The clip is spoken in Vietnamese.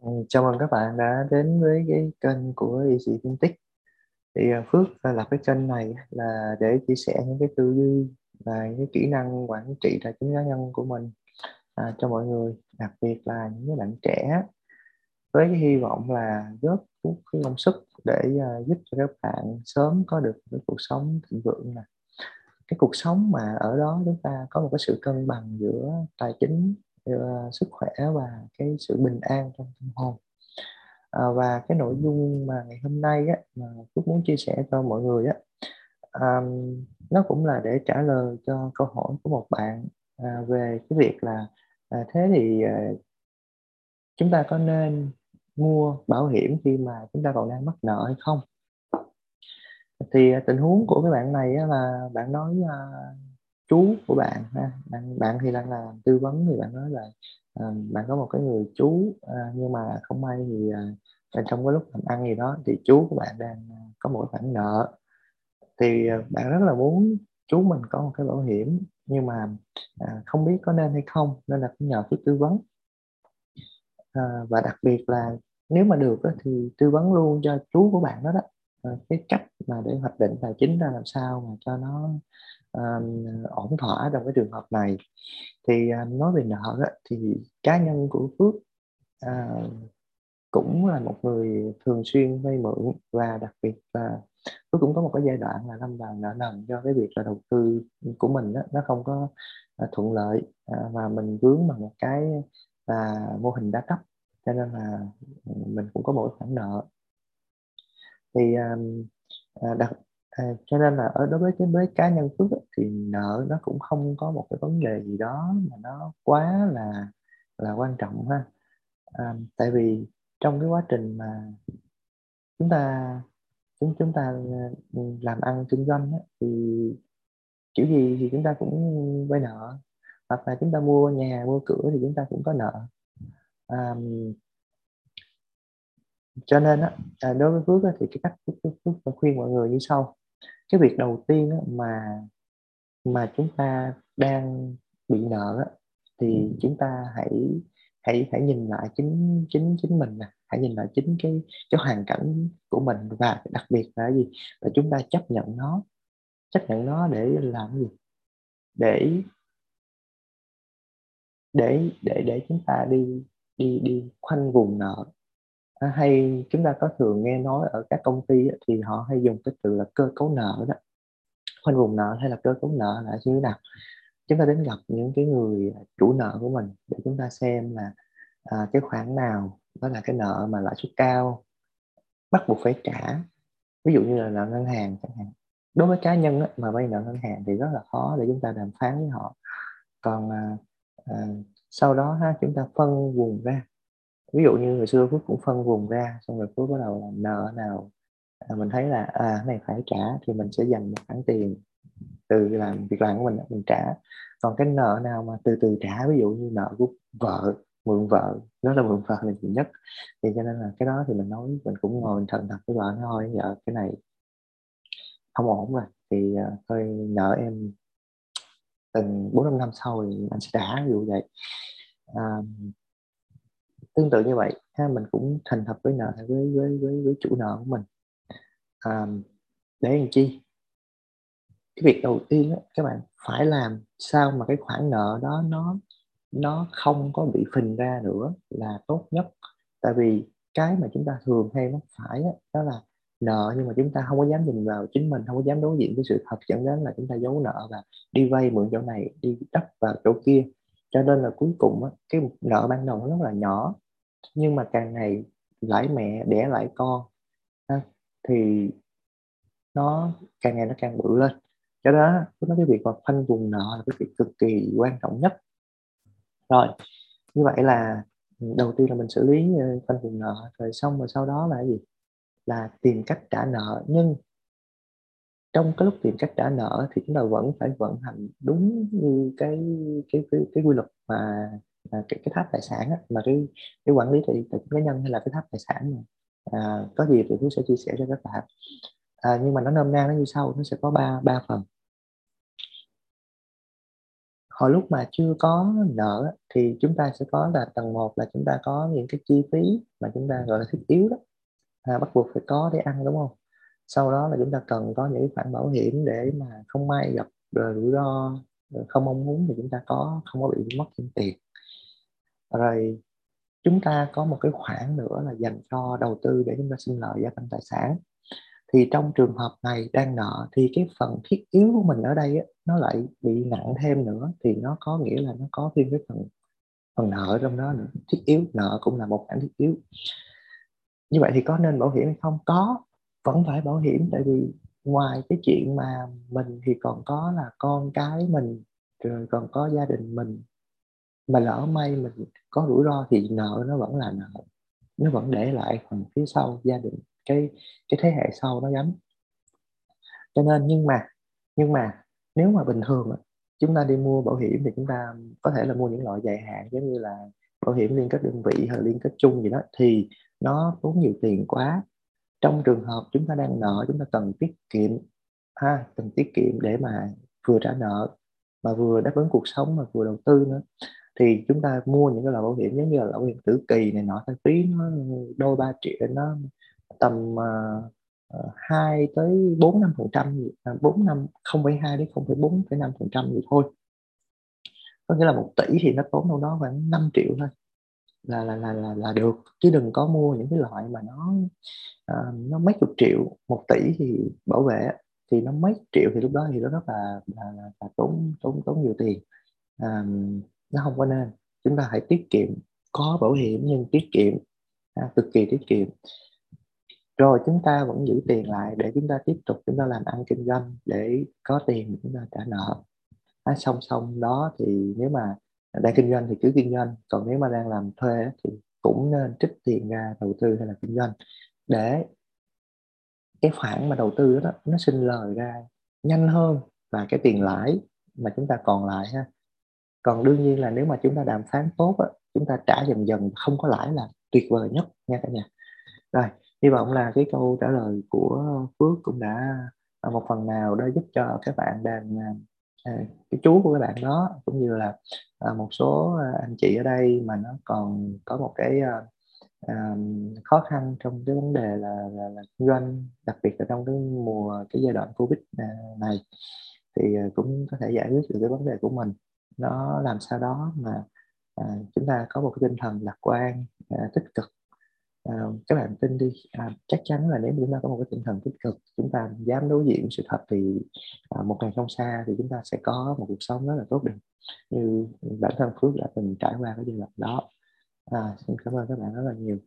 Ừ, chào mừng các bạn đã đến với cái kênh của Easy phân tích thì à, Phước à, lập cái kênh này là để chia sẻ những cái tư duy và những cái kỹ năng quản trị tài chính cá nhân của mình à, cho mọi người đặc biệt là những cái bạn trẻ với cái hy vọng là góp chút cái công sức để uh, giúp cho các bạn sớm có được cái cuộc sống thịnh vượng này, cái cuộc sống mà ở đó chúng ta có một cái sự cân bằng giữa tài chính uh, sức khỏe và cái sự bình an trong tâm hồn. À, và cái nội dung mà ngày hôm nay á, mà Phước muốn chia sẻ cho mọi người á à, nó cũng là để trả lời cho câu hỏi của một bạn à, về cái việc là à, thế thì à, chúng ta có nên mua bảo hiểm khi mà chúng ta còn đang mắc nợ hay không? Thì à, tình huống của cái bạn này là bạn nói uh, chú của bạn ha. Bạn, bạn thì đang là tư vấn thì bạn nói là uh, bạn có một cái người chú uh, nhưng mà không may thì uh, trong cái lúc làm ăn gì đó thì chú của bạn đang uh, có một khoản nợ. Thì uh, bạn rất là muốn chú mình có một cái bảo hiểm nhưng mà uh, không biết có nên hay không nên là cũng nhờ cái tư vấn. Uh, và đặc biệt là nếu mà được đó, thì tư vấn luôn cho chú của bạn đó đó. Uh, cái cách mà để hoạch định tài chính ra làm sao mà cho nó um, ổn thỏa trong cái trường hợp này. Thì um, nói về nợ đó, thì cá nhân của Phước uh, cũng là một người thường xuyên vay mượn và đặc biệt là Phước cũng có một cái giai đoạn là lâm vào nợ nần do cái việc là đầu tư của mình đó, nó không có uh, thuận lợi uh, và mình vướng bằng một cái là mô hình đa cấp cho nên là ừ, mình cũng có một khoản nợ. Thì uh, đặc À, cho nên là ở đối với cái với cá nhân Phước thì nợ nó cũng không có một cái vấn đề gì đó mà nó quá là là quan trọng ha. À, tại vì trong cái quá trình mà chúng ta chúng chúng ta à, làm ăn kinh doanh á, thì kiểu gì thì chúng ta cũng vay nợ. Hoặc là chúng ta mua nhà mua cửa thì chúng ta cũng có nợ. À, cho nên á, à, đối với Phước á, thì cái cách Phước, Phước, Phước khuyên mọi người như sau cái việc đầu tiên mà mà chúng ta đang bị nợ thì chúng ta hãy hãy hãy nhìn lại chính chính chính mình nè. Hãy nhìn lại chính cái cái hoàn cảnh của mình và đặc biệt là gì? Là chúng ta chấp nhận nó. Chấp nhận nó để làm gì? Để để để để chúng ta đi đi đi khoanh vùng nợ à, hay chúng ta có thường nghe nói ở các công ty thì họ hay dùng cái từ là cơ cấu nợ đó. Khoanh vùng nợ hay là cơ cấu nợ là như thế nào? Chúng ta đến gặp những cái người à, chủ nợ của mình để chúng ta xem là à, cái khoản nào đó là cái nợ mà lãi suất cao bắt buộc phải trả. Ví dụ như là nợ ngân hàng chẳng hạn. Đối với cá nhân á, mà vay nợ ngân hàng thì rất là khó để chúng ta đàm phán với họ. Còn à, à, sau đó ha chúng ta phân vùng ra ví dụ như hồi xưa phước cũng phân vùng ra xong rồi phước bắt đầu là nợ nào à, mình thấy là à cái này phải trả thì mình sẽ dành một khoản tiền từ làm việc làm của mình mình trả. Còn cái nợ nào mà từ từ trả ví dụ như nợ của vợ mượn vợ nó là mượn vợ là nhiều nhất. Thì cho nên là cái đó thì mình nói mình cũng ngồi mình thần thật với vợ nói thôi vợ cái này không ổn rồi thì uh, thôi nợ em từng bốn năm năm sau thì anh sẽ trả ví dụ vậy. À, tương tự như vậy ha mình cũng thành thật với nợ với với với với chủ nợ của mình. À, để làm chi? Cái việc đầu tiên á, các bạn phải làm sao mà cái khoản nợ đó nó nó không có bị phình ra nữa là tốt nhất. Tại vì cái mà chúng ta thường hay mắc phải đó, đó là nợ nhưng mà chúng ta không có dám nhìn vào chính mình không có dám đối diện với sự thật dẫn đến là chúng ta giấu nợ và đi vay mượn chỗ này đi đắp vào chỗ kia. Cho nên là cuối cùng á, cái nợ ban đầu nó rất là nhỏ nhưng mà càng ngày lãi mẹ đẻ lãi con ha, thì nó càng ngày nó càng bự lên. Cho đó nó cái việc mà khoanh vùng nợ là cái việc cực kỳ quan trọng nhất. Rồi như vậy là đầu tiên là mình xử lý ờ, khoanh vùng nợ rồi xong rồi sau đó là gì? Là tìm cách trả nợ. Nhưng trong cái lúc tìm cách trả nợ thì chúng ta vẫn phải vận hành đúng như cái cái cái, cái quy luật mà à, cái, cái tháp tài sản á, mà cái cái quản lý tài chính cá nhân hay là cái tháp tài sản mà à, có gì thì tôi sẽ chia sẻ cho các bạn. À, nhưng mà nó nôm na nó như sau nó sẽ có ba ba phần. Hồi lúc mà chưa có nợ thì chúng ta sẽ có là tầng 1 là chúng ta có những cái chi phí mà chúng ta gọi là thiết yếu đó. À, bắt buộc phải có để ăn đúng không? Sau đó là chúng ta cần có những khoản bảo hiểm để mà không may gặp rủi ro không mong muốn thì chúng ta có không có bị mất thêm tiền rồi chúng ta có một cái khoản nữa là dành cho đầu tư để chúng ta sinh lợi gia tăng tài sản. Thì trong trường hợp này đang nợ thì cái phần thiết yếu của mình ở đây á, nó lại bị nặng thêm nữa. Thì nó có nghĩa là nó có thêm cái phần phần nợ trong đó nữa. Thiết yếu nợ cũng là một khoản thiết yếu. Như vậy thì có nên bảo hiểm hay không? Có vẫn phải bảo hiểm. Tại vì ngoài cái chuyện mà mình thì còn có là con cái mình rồi còn có gia đình mình mà lỡ may mình có rủi ro thì nợ nó vẫn là nợ. Nó vẫn để lại phần phía sau gia đình, cái cái thế hệ sau nó gánh. Cho nên nhưng mà nhưng mà nếu mà bình thường chúng ta đi mua bảo hiểm thì chúng ta có thể là mua những loại dài hạn giống như là bảo hiểm liên kết đơn vị hay liên kết chung gì đó, thì nó tốn nhiều tiền quá. Trong trường hợp chúng ta đang nợ, chúng ta cần tiết kiệm, ha, cần tiết kiệm để mà vừa trả nợ mà vừa đáp ứng cuộc sống mà vừa đầu tư nữa thì chúng ta mua những cái loại bảo hiểm giống như là bảo hiểm tử kỳ này nọ thay phí nó đôi ba triệu nó tầm uh, tới bốn năm phần trăm à, bốn năm không phẩy hai đến không phẩy bốn phẩy năm phần trăm gì thôi. Có nghĩa là một tỷ thì nó tốn đâu đó khoảng 5 triệu thôi là là là là, là được. Chứ đừng có mua những cái loại mà nó uh, nó mấy chục triệu một tỷ thì bảo vệ thì nó mấy triệu thì lúc đó thì nó rất là là, là, là tốn tốn tốn nhiều tiền. À, nó không có nên. Chúng ta hãy tiết kiệm có bảo hiểm nhưng tiết kiệm à, cực kỳ tiết kiệm. Rồi chúng ta vẫn giữ tiền lại để chúng ta tiếp tục chúng ta làm ăn kinh doanh để có tiền chúng ta trả nợ. À, song song đó thì nếu mà đang kinh doanh thì cứ kinh doanh còn nếu mà đang làm thuê thì cũng nên trích tiền ra đầu tư hay là kinh doanh để cái khoản mà đầu tư đó nó sinh lời ra nhanh hơn và cái tiền lãi mà chúng ta còn lại ha còn đương nhiên là nếu mà chúng ta đàm phán tốt á, chúng ta trả dần dần không có lãi là tuyệt vời nhất nha cả nhà. Rồi hy vọng là cái câu trả lời của Phước cũng đã à, một phần nào đó giúp cho các bạn đang à, à, cái chú của các bạn đó cũng như là một số anh chị ở đây mà nó còn có một cái khó khăn trong cái vấn đề là, là, là kinh doanh đặc biệt là trong cái mùa cái giai đoạn covid này thì cũng có thể giải quyết được cái vấn đề của mình nó làm sao đó mà à, chúng ta có một cái tinh thần lạc quan à, tích cực. À, các bạn tin đi à, chắc chắn là nếu chúng ta có một cái tinh thần tích cực chúng ta dám đối diện sự thật thì à, một ngày không xa thì chúng ta sẽ có một cuộc sống rất là tốt đẹp. Như bản thân phước đã từng trải qua cái giai đoạn đó. À, xin cảm ơn các bạn rất là nhiều.